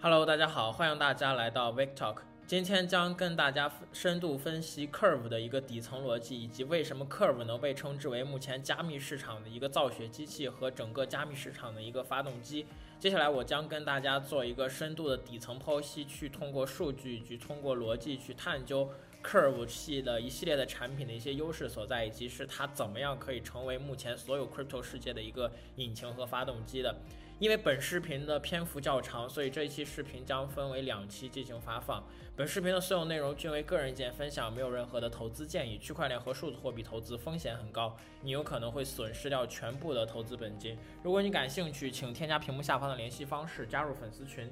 Hello，大家好，欢迎大家来到 Vic Talk。今天将跟大家深度分析 Curve 的一个底层逻辑，以及为什么 Curve 能被称之为目前加密市场的一个造血机器和整个加密市场的一个发动机。接下来我将跟大家做一个深度的底层剖析，去通过数据以及通过逻辑去探究 Curve 系的一系列的产品的一些优势所在，以及是它怎么样可以成为目前所有 Crypto 世界的一个引擎和发动机的。因为本视频的篇幅较长，所以这一期视频将分为两期进行发放。本视频的所有内容均为个人意见分享，没有任何的投资建议。区块链和数字货币投资风险很高，你有可能会损失掉全部的投资本金。如果你感兴趣，请添加屏幕下方的联系方式加入粉丝群。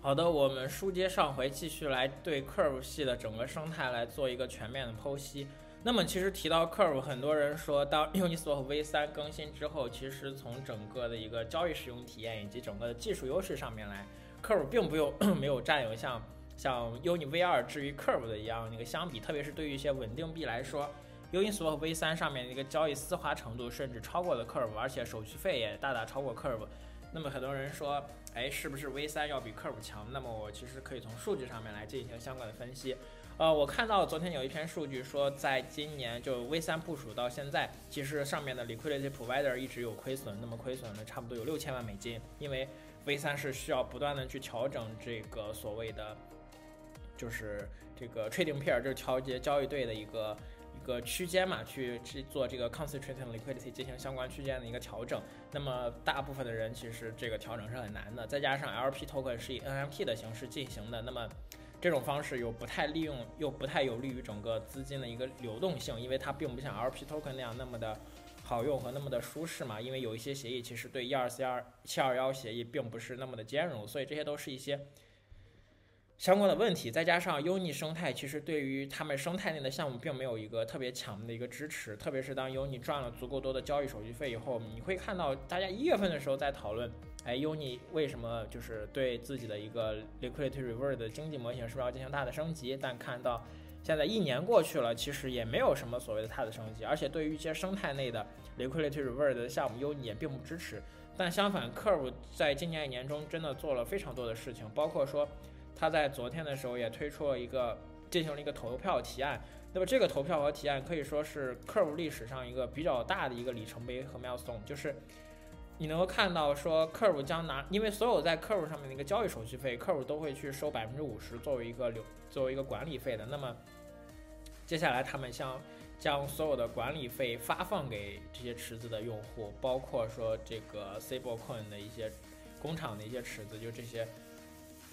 好的，我们书接上回，继续来对 Curve 系的整个生态来做一个全面的剖析。那么其实提到 Curve，很多人说当 Uniswap V3 更新之后，其实从整个的一个交易使用体验以及整个的技术优势上面来，Curve 并不有 没有占有像像 Uni V2 至于 Curve 的一样那个相比，特别是对于一些稳定币来说，Uniswap V3 上面的一个交易丝滑程度甚至超过了 Curve，而且手续费也大大超过 Curve。那么很多人说，哎，是不是 V3 要比 Curve 强？那么我其实可以从数据上面来进行相关的分析。呃，我看到昨天有一篇数据说，在今年就 V 三部署到现在，其实上面的 liquidity provider 一直有亏损，那么亏损了差不多有六千万美金，因为 V 三是需要不断的去调整这个所谓的，就是这个 trading pair，就是调节交易对的一个一个区间嘛，去去做这个 concentrated liquidity 进行相关区间的一个调整。那么大部分的人其实这个调整是很难的，再加上 LP token 是以 NFT 的形式进行的，那么。这种方式又不太利用，又不太有利于整个资金的一个流动性，因为它并不像 LP token 那样那么的好用和那么的舒适嘛。因为有一些协议其实对 ERC 二七二幺协议并不是那么的兼容，所以这些都是一些。相关的问题，再加上 Uni 生态，其实对于他们生态内的项目并没有一个特别强的一个支持。特别是当 Uni 赚了足够多的交易手续费以后，你会看到大家一月份的时候在讨论，哎，Uni 为什么就是对自己的一个 Liquidity reward 的经济模型是不是要进行大的升级？但看到现在一年过去了，其实也没有什么所谓的大的升级。而且对于一些生态内的 Liquidity reward 的项目，Uni 也并不支持。但相反，Curve 在今年一年中真的做了非常多的事情，包括说。他在昨天的时候也推出了一个，进行了一个投票提案。那么这个投票和提案可以说是 Curve 历史上一个比较大的一个里程碑和 milestone，就是你能够看到说客户将拿，因为所有在客户上面的一个交易手续费客户都会去收百分之五十作为一个流作为一个管理费的。那么接下来他们将将所有的管理费发放给这些池子的用户，包括说这个 Stablecoin 的一些工厂的一些池子，就这些。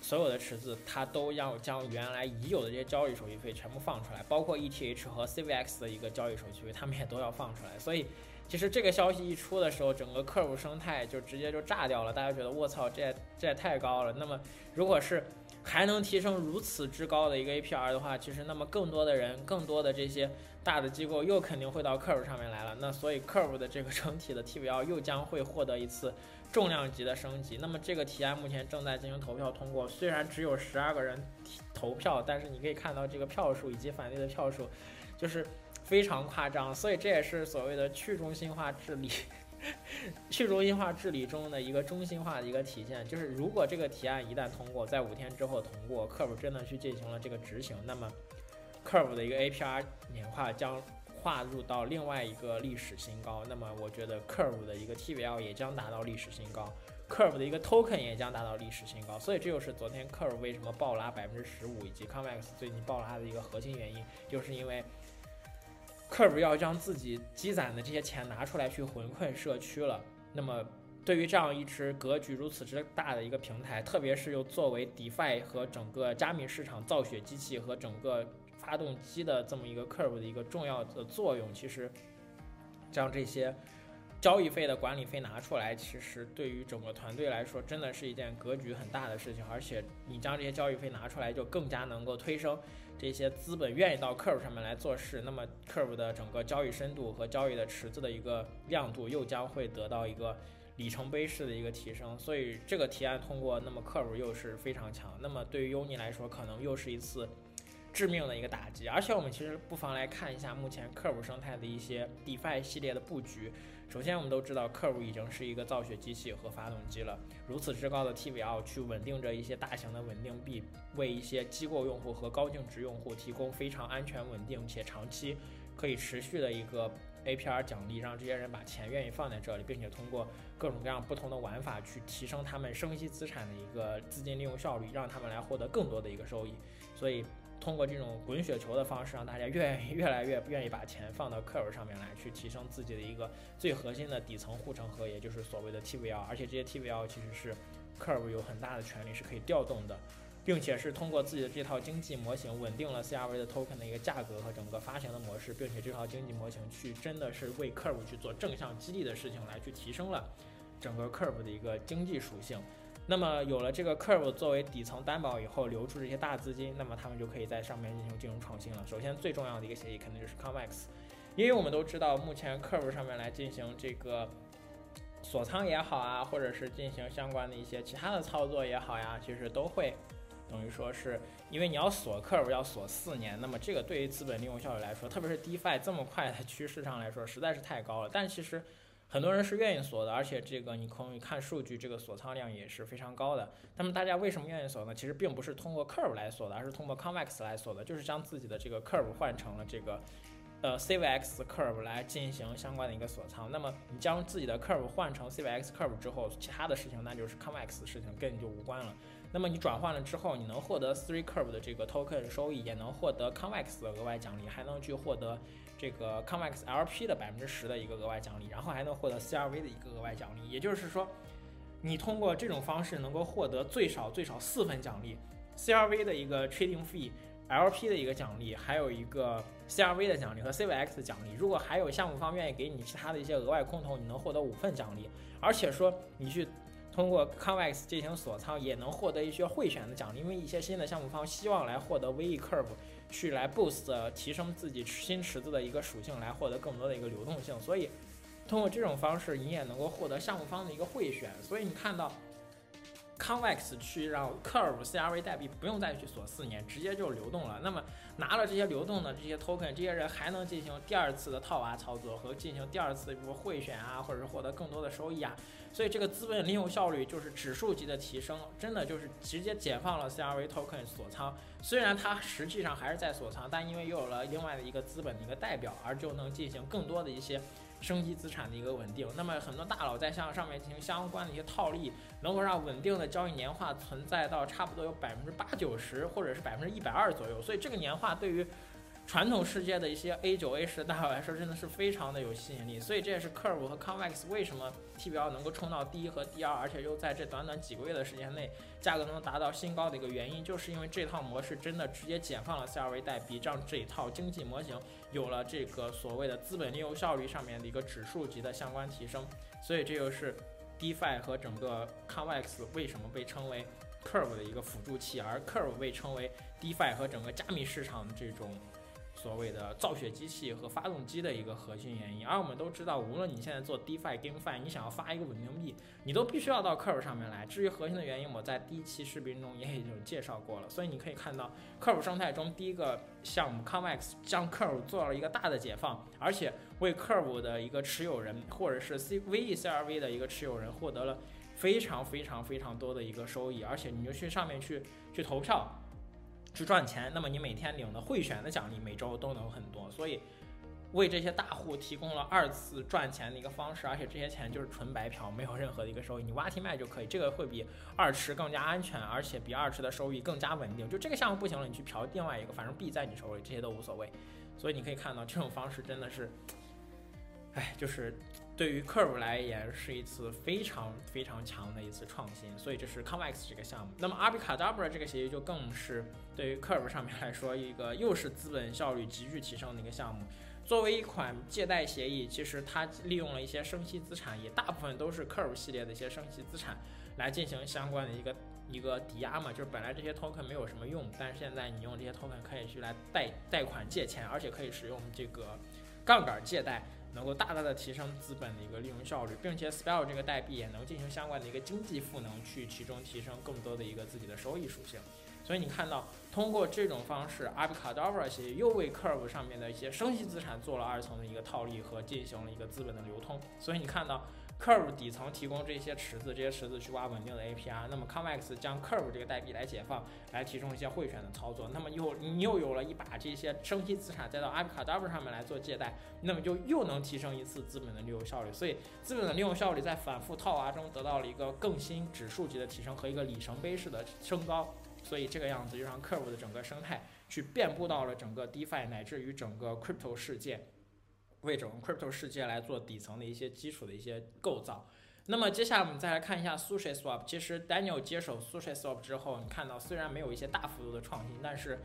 所有的池子，它都要将原来已有的这些交易手续费全部放出来，包括 ETH 和 CVX 的一个交易手续费，他们也都要放出来。所以，其实这个消息一出的时候，整个 Curve 生态就直接就炸掉了。大家觉得，我操，这也这也太高了。那么，如果是还能提升如此之高的一个 APR 的话，其实那么更多的人，更多的这些大的机构又肯定会到 Curve 上面来了。那所以 Curve 的这个整体的 TVL 又将会获得一次。重量级的升级，那么这个提案目前正在进行投票通过。虽然只有十二个人投票，但是你可以看到这个票数以及反对的票数，就是非常夸张。所以这也是所谓的去中心化治理，去中心化治理中的一个中心化的一个体现。就是如果这个提案一旦通过，在五天之后通过，Curve 真的去进行了这个执行，那么 Curve 的一个 APR 年化将。划入到另外一个历史新高，那么我觉得 Curve 的一个 TVL 也将达到历史新高，Curve 的一个 Token 也将达到历史新高，所以这就是昨天 Curve 为什么暴拉百分之十五，以及 Convex 最近暴拉的一个核心原因，就是因为 Curve 要将自己积攒的这些钱拿出来去回馈社区了。那么对于这样一支格局如此之大的一个平台，特别是又作为 DeFi 和整个加密市场造血机器和整个。发动机的这么一个 curve 的一个重要的作用，其实将这些交易费的管理费拿出来，其实对于整个团队来说，真的是一件格局很大的事情。而且你将这些交易费拿出来，就更加能够推升这些资本愿意到 curve 上面来做事。那么 curve 的整个交易深度和交易的池子的一个亮度，又将会得到一个里程碑式的一个提升。所以这个提案通过，那么 curve 又是非常强。那么对于 Uni 来说，可能又是一次。致命的一个打击。而且我们其实不妨来看一下目前 Curve 生态的一些 DeFi 系列的布局。首先，我们都知道 Curve 已经是一个造血机器和发动机了，如此之高的 TVL 去稳定着一些大型的稳定币，为一些机构用户和高净值用户提供非常安全、稳定且长期可以持续的一个。APR 奖励让这些人把钱愿意放在这里，并且通过各种各样不同的玩法去提升他们生息资产的一个资金利用效率，让他们来获得更多的一个收益。所以通过这种滚雪球的方式，让大家越越来越愿意把钱放到 Curve 上面来，去提升自己的一个最核心的底层护城河，也就是所谓的 TVL。而且这些 TVL 其实是 Curve 有很大的权利是可以调动的。并且是通过自己的这套经济模型稳定了 CRV 的 token 的一个价格和整个发行的模式，并且这套经济模型去真的是为 Curve 去做正向激励的事情，来去提升了整个 Curve 的一个经济属性。那么有了这个 Curve 作为底层担保以后，流出这些大资金，那么他们就可以在上面进行金融创新了。首先最重要的一个协议肯定就是 Convex，因为我们都知道目前 Curve 上面来进行这个锁仓也好啊，或者是进行相关的一些其他的操作也好呀，其实都会。等于说是因为你要锁 curve 要锁四年，那么这个对于资本利用效率来说，特别是 DeFi 这么快的趋势上来说，实在是太高了。但其实很多人是愿意锁的，而且这个你可以看数据，这个锁仓量也是非常高的。那么大家为什么愿意锁呢？其实并不是通过 curve 来锁的，而是通过 convex 来锁的，就是将自己的这个 curve 换成了这个呃 CVX curve 来进行相关的一个锁仓。那么你将自己的 curve 换成 CVX curve 之后，其他的事情那就是 convex 的事情，跟你就无关了。那么你转换了之后，你能获得 Three Curve 的这个 token 收益，也能获得 Convex 的额外奖励，还能去获得这个 Convex LP 的百分之十的一个额外奖励，然后还能获得 CRV 的一个额外奖励。也就是说，你通过这种方式能够获得最少最少四份奖励：CRV 的一个 trading fee，LP 的一个奖励，还有一个 CRV 的奖励和 CVX 的奖励。如果还有项目方愿意给你其他的一些额外空投，你能获得五份奖励。而且说你去。通过 Convex 进行锁仓也能获得一些贿选的奖励，因为一些新的项目方希望来获得 VE Curve，去来 boost 提升自己新池子的一个属性，来获得更多的一个流动性。所以通过这种方式，你也能够获得项目方的一个贿选。所以你看到。Convex 去让 Curve CRV 代币不用再去锁四年，直接就流动了。那么拿了这些流动的这些 token，这些人还能进行第二次的套娃操作和进行第二次，比如贿选啊，或者是获得更多的收益啊。所以这个资本利用效率就是指数级的提升，真的就是直接解放了 CRV token 锁仓。虽然它实际上还是在锁仓，但因为又有了另外的一个资本的一个代表，而就能进行更多的一些。升级资产的一个稳定，那么很多大佬在向上面进行相关的一些套利，能够让稳定的交易年化存在到差不多有百分之八九十，或者是百分之一百二左右。所以这个年化对于传统世界的一些 A 九 A 十的大佬来说，真的是非常的有吸引力。所以这也是 Curve 和 Convex 为什么 T 标能够冲到第一和第二，而且又在这短短几个月的时间内，价格能达到新高的一个原因，就是因为这套模式真的直接解放了 CRV 代币，让这一套经济模型有了这个所谓的资本利用效率上面的一个指数级的相关提升。所以这就是 DeFi 和整个 Convex 为什么被称为 Curve 的一个辅助器，而 Curve 被称为 DeFi 和整个加密市场的这种。所谓的造血机器和发动机的一个核心原因，而我们都知道，无论你现在做 DeFi、GameFi，你想要发一个稳定币，你都必须要到 Curve 上面来。至于核心的原因，我在第一期视频中也已经介绍过了。所以你可以看到，Curve 生态中第一个项目 Convex 将 Curve 做了一个大的解放，而且为 Curve 的一个持有人或者是 CVE CRV 的一个持有人获得了非常非常非常多的一个收益，而且你就去上面去去投票。去赚钱，那么你每天领的会选的奖励每周都能很多，所以为这些大户提供了二次赚钱的一个方式，而且这些钱就是纯白嫖，没有任何的一个收益，你挖题卖就可以，这个会比二池更加安全，而且比二池的收益更加稳定。就这个项目不行了，你去嫖另外一个，反正币在你手里，这些都无所谓。所以你可以看到这种方式真的是，哎，就是。对于 Curve 来言，是一次非常非常强的一次创新，所以这是 Convex 这个项目。那么 Arbitradabra 这个协议就更是对于 Curve 上面来说，一个又是资本效率急剧提升的一个项目。作为一款借贷协议，其实它利用了一些生息资产，也大部分都是 Curve 系列的一些生息资产来进行相关的一个一个抵押嘛。就是本来这些 token 没有什么用，但是现在你用这些 token 可以去来贷贷款借钱，而且可以使用这个杠杆借贷。能够大大的提升资本的一个利用效率，并且 Spell 这个代币也能进行相关的一个经济赋能，去其中提升更多的一个自己的收益属性。所以你看到，通过这种方式 a b i c a d a v r a 又为 Curve 上面的一些生息资产做了二层的一个套利和进行了一个资本的流通。所以你看到。Curve 底层提供这些池子，这些池子去挖稳定的 APR。那么 Convex 将 Curve 这个代币来解放，来提供一些汇选的操作。那么又你又有了一把这些生息资产再到 a p i c a d a v r 上面来做借贷，那么就又能提升一次资本的利用效率。所以资本的利用效率在反复套娃中得到了一个更新指数级的提升和一个里程碑式的升高。所以这个样子就让 Curve 的整个生态去遍布到了整个 DeFi 乃至于整个 Crypto 世界。为整个 crypto 世界来做底层的一些基础的一些构造。那么接下来我们再来看一下 Sushi Swap。其实 Daniel 接手 Sushi Swap 之后，你看到虽然没有一些大幅度的创新，但是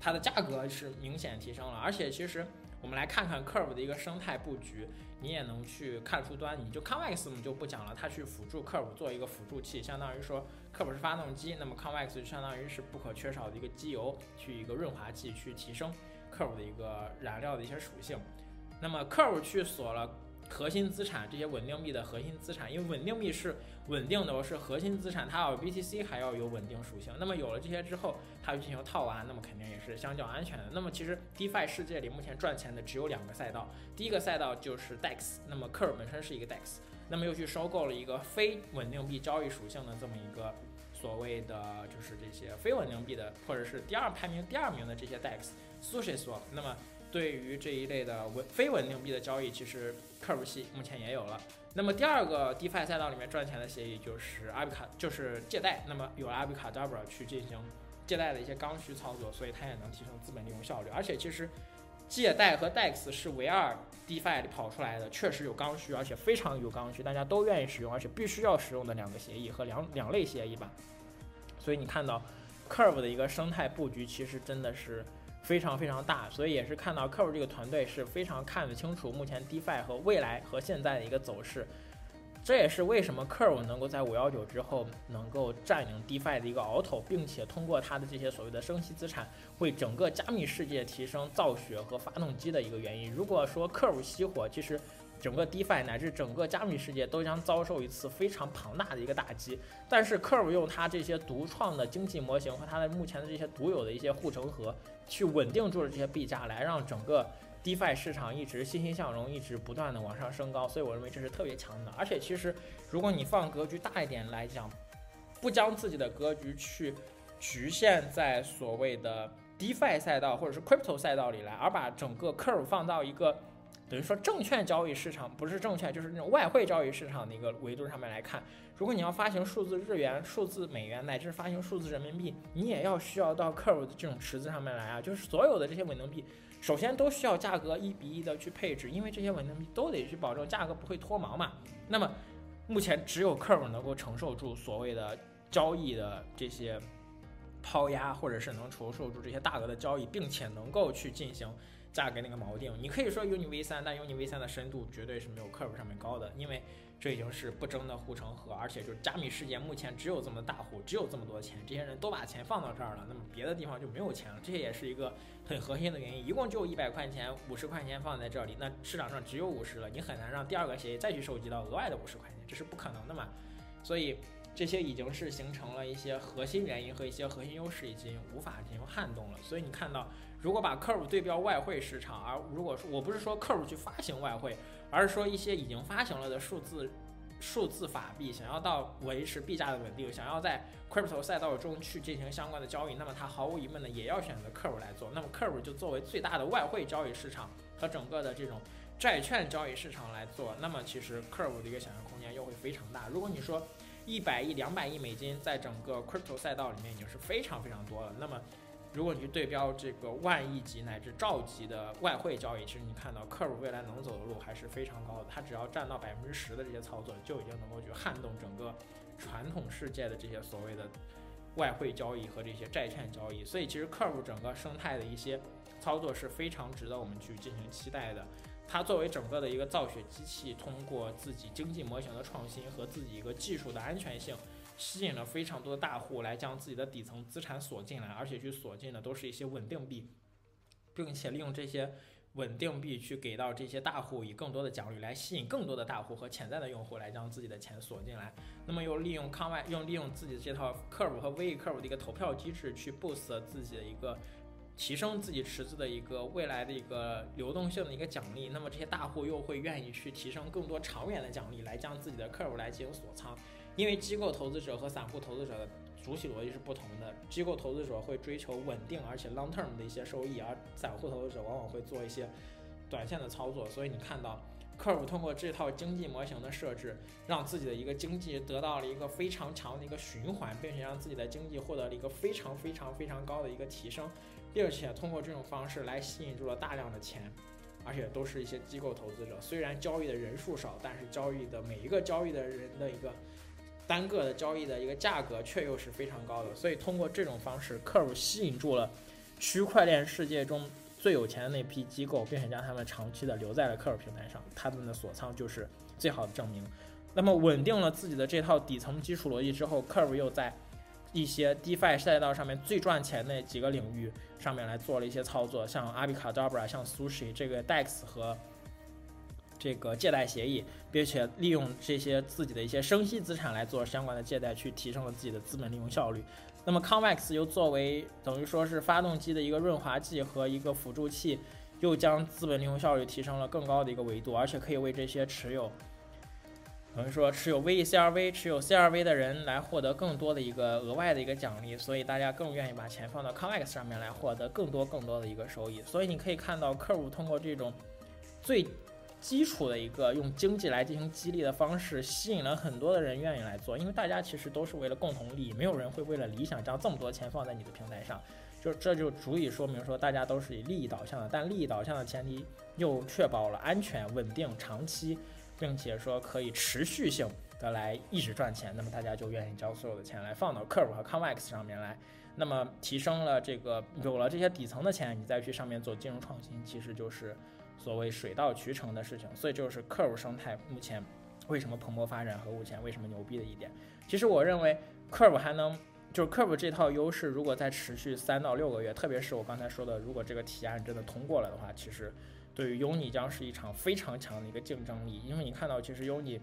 它的价格是明显提升了。而且其实我们来看看 Curve 的一个生态布局，你也能去看出端倪。就 Convex 我们就不讲了，它去辅助 Curve 做一个辅助器，相当于说 Curve 是发动机，那么 Convex 就相当于是不可缺少的一个机油，去一个润滑剂，去提升 Curve 的一个燃料的一些属性。那么 Curve 去锁了核心资产这些稳定币的核心资产，因为稳定币是稳定的，是核心资产，它要 BTC 还要有稳定属性。那么有了这些之后，它进行套娃，那么肯定也是相较安全的。那么其实 DeFi 世界里目前赚钱的只有两个赛道，第一个赛道就是 DEX，那么 Curve 本身是一个 DEX，那么又去收购了一个非稳定币交易属性的这么一个所谓的就是这些非稳定币的，或者是第二排名第二名的这些 DEX，SushiSwap，那么。对于这一类的稳非稳定币的交易，其实 Curve 系目前也有了。那么第二个 DeFi 赛道里面赚钱的协议就是阿比卡，就是借贷。那么有了阿比卡 Double 去进行借贷的一些刚需操作，所以它也能提升资本利用效率。而且其实借贷和 DEX 是唯二 DeFi 跑出来的，确实有刚需，而且非常有刚需，大家都愿意使用，而且必须要使用的两个协议和两两类协议吧。所以你看到 Curve 的一个生态布局，其实真的是。非常非常大，所以也是看到 Curve 这个团队是非常看得清楚目前 DeFi 和未来和现在的一个走势。这也是为什么 Curve 能够在五幺九之后能够占领 DeFi 的一个鳌头，并且通过它的这些所谓的生息资产，为整个加密世界提升造血和发动机的一个原因。如果说 Curve 熄火，其实。整个 DeFi 乃至整个加密世界都将遭受一次非常庞大的一个打击，但是 Curve 用它这些独创的经济模型和它的目前的这些独有的一些护城河，去稳定住了这些币价，来让整个 DeFi 市场一直欣欣向荣，一直不断的往上升高。所以我认为这是特别强的。而且其实如果你放格局大一点来讲，不将自己的格局去局限在所谓的 DeFi 赛道或者是 Crypto 赛道里来，而把整个 Curve 放到一个。等于说，证券交易市场不是证券，就是那种外汇交易市场的一个维度上面来看，如果你要发行数字日元、数字美元，乃至发行数字人民币，你也要需要到 Curve 的这种池子上面来啊。就是所有的这些稳定币，首先都需要价格一比一的去配置，因为这些稳定币都得去保证价格不会脱毛嘛。那么，目前只有 Curve 能够承受住所谓的交易的这些抛压，或者是能承受住这些大额的交易，并且能够去进行。价格那个锚定，你可以说 Uni V 三，但 Uni V 三的深度绝对是没有客服上面高的，因为这已经是不争的护城河，而且就是加密世界目前只有这么大户，只有这么多钱，这些人都把钱放到这儿了，那么别的地方就没有钱了，这也是一个很核心的原因。一共就一百块钱、五十块钱放在这里，那市场上只有五十了，你很难让第二个协议再去收集到额外的五十块钱，这是不可能的嘛。所以这些已经是形成了一些核心原因和一些核心优势，已经无法进行撼动了。所以你看到。如果把 Curve 对标外汇市场，而如果说我不是说 Curve 去发行外汇，而是说一些已经发行了的数字数字法币，想要到维持币价的稳定，想要在 Crypto 赛道中去进行相关的交易，那么它毫无疑问的也要选择 Curve 来做。那么 Curve 就作为最大的外汇交易市场和整个的这种债券交易市场来做，那么其实 Curve 的一个想象空间又会非常大。如果你说一百亿、两百亿美金在整个 Crypto 赛道里面已经是非常非常多了，那么。如果你去对标这个万亿级乃至兆级的外汇交易，其实你看到 Curve 未来能走的路还是非常高的。它只要占到百分之十的这些操作，就已经能够去撼动整个传统世界的这些所谓的外汇交易和这些债券交易。所以，其实 Curve 整个生态的一些操作是非常值得我们去进行期待的。它作为整个的一个造血机器，通过自己经济模型的创新和自己一个技术的安全性。吸引了非常多的大户来将自己的底层资产锁进来，而且去锁进的都是一些稳定币，并且利用这些稳定币去给到这些大户以更多的奖励，来吸引更多的大户和潜在的用户来将自己的钱锁进来。那么又利用康外用利用自己的这套 curve 和 V curve 的一个投票机制去 boost 自己的一个提升自己池子的一个未来的一个流动性的一个奖励。那么这些大户又会愿意去提升更多长远的奖励来将自己的 curve 来进行锁仓，因为机构投资者和散户投资者的。主体逻辑是不同的，机构投资者会追求稳定而且 long term 的一些收益，而散户投资者往往会做一些短线的操作。所以你看到 Curve 通过这套经济模型的设置，让自己的一个经济得到了一个非常强的一个循环，并且让自己的经济获得了一个非常非常非常高的一个提升，并且通过这种方式来吸引住了大量的钱，而且都是一些机构投资者。虽然交易的人数少，但是交易的每一个交易的人的一个。单个的交易的一个价格却又是非常高的，所以通过这种方式，Curve 吸引住了区块链世界中最有钱的那批机构，并且将他们长期的留在了 Curve 平台上，他们的锁仓就是最好的证明。那么稳定了自己的这套底层基础逻辑之后，Curve 又在一些 DeFi 赛道上面最赚钱的几个领域上面来做了一些操作，像阿比卡 Dabra、像 Sushi 这个 Dex 和。这个借贷协议，并且利用这些自己的一些生息资产来做相关的借贷，去提升了自己的资本利用效率。那么 Convex 又作为等于说是发动机的一个润滑剂和一个辅助器，又将资本利用效率提升了更高的一个维度，而且可以为这些持有等于说持有 VECRV、持有 CRV 的人来获得更多的一个额外的一个奖励，所以大家更愿意把钱放到 Convex 上面来获得更多更多的一个收益。所以你可以看到客户通过这种最基础的一个用经济来进行激励的方式，吸引了很多的人愿意来做，因为大家其实都是为了共同利益，没有人会为了理想将这么多钱放在你的平台上，就这就足以说明说大家都是以利益导向的，但利益导向的前提又确保了安全、稳定、长期，并且说可以持续性的来一直赚钱，那么大家就愿意将所有的钱来放到 Curve 和 Convex 上面来，那么提升了这个有了这些底层的钱，你再去上面做金融创新，其实就是。所谓水到渠成的事情，所以就是 Curve 生态目前为什么蓬勃发展和目前为什么牛逼的一点。其实我认为 Curve 还能就是 Curve 这套优势，如果再持续三到六个月，特别是我刚才说的，如果这个提案真的通过了的话，其实对于 Uni 将是一场非常强的一个竞争力。因为你看到，其实 Uni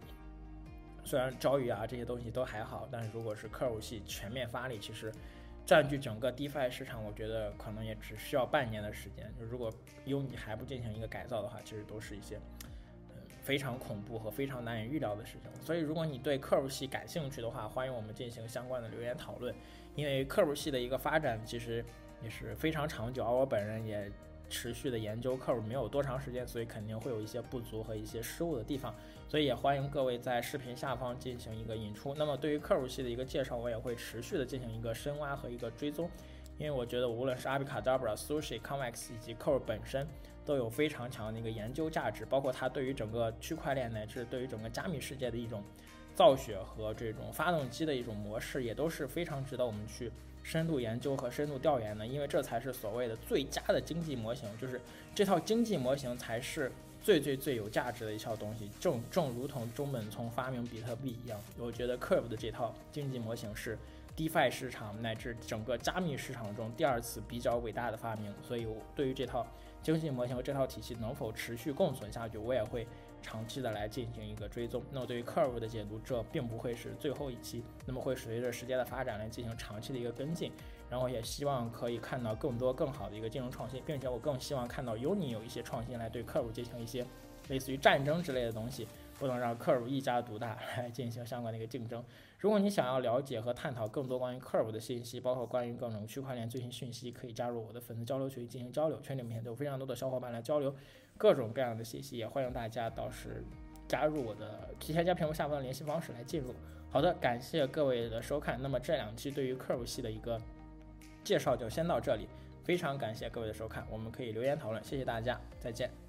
虽然交易啊这些东西都还好，但是如果是 Curve 系全面发力，其实。占据整个 DeFi 市场，我觉得可能也只需要半年的时间。就如果 Uni 还不进行一个改造的话，其实都是一些非常恐怖和非常难以预料的事情。所以，如果你对 Curve 系感兴趣的话，欢迎我们进行相关的留言讨论。因为 Curve 系的一个发展其实也是非常长久，而我本人也持续的研究 Curve 没有多长时间，所以肯定会有一些不足和一些失误的地方。所以也欢迎各位在视频下方进行一个引出。那么对于 Curve 系的一个介绍，我也会持续的进行一个深挖和一个追踪，因为我觉得无论是阿比卡 Dabra、Sushi、Convex 以及 c o r 本身都有非常强的一个研究价值，包括它对于整个区块链乃至对于整个加密世界的一种造血和这种发动机的一种模式，也都是非常值得我们去深度研究和深度调研的，因为这才是所谓的最佳的经济模型，就是这套经济模型才是。最最最有价值的一套东西，正正如同中本聪发明比特币一样，我觉得 Curve 的这套经济模型是 DeFi 市场乃至整个加密市场中第二次比较伟大的发明。所以，对于这套经济模型和这套体系能否持续共存下去，我也会长期的来进行一个追踪。那么，对于 Curve 的解读，这并不会是最后一期，那么会随着时间的发展来进行长期的一个跟进。然后也希望可以看到更多更好的一个金融创新，并且我更希望看到 Uni 有一些创新来对客户进行一些类似于战争之类的东西，不能让客户一家独大来进行相关的一个竞争。如果你想要了解和探讨更多关于 Curve 的信息，包括关于各种区块链最新讯息，可以加入我的粉丝交流群进行交流，群里面都有非常多的小伙伴来交流各种各样的信息，也欢迎大家到时加入我的提前加屏幕下方的联系方式来进入。好的，感谢各位的收看。那么这两期对于 Curve 系的一个。介绍就先到这里，非常感谢各位的收看，我们可以留言讨论，谢谢大家，再见。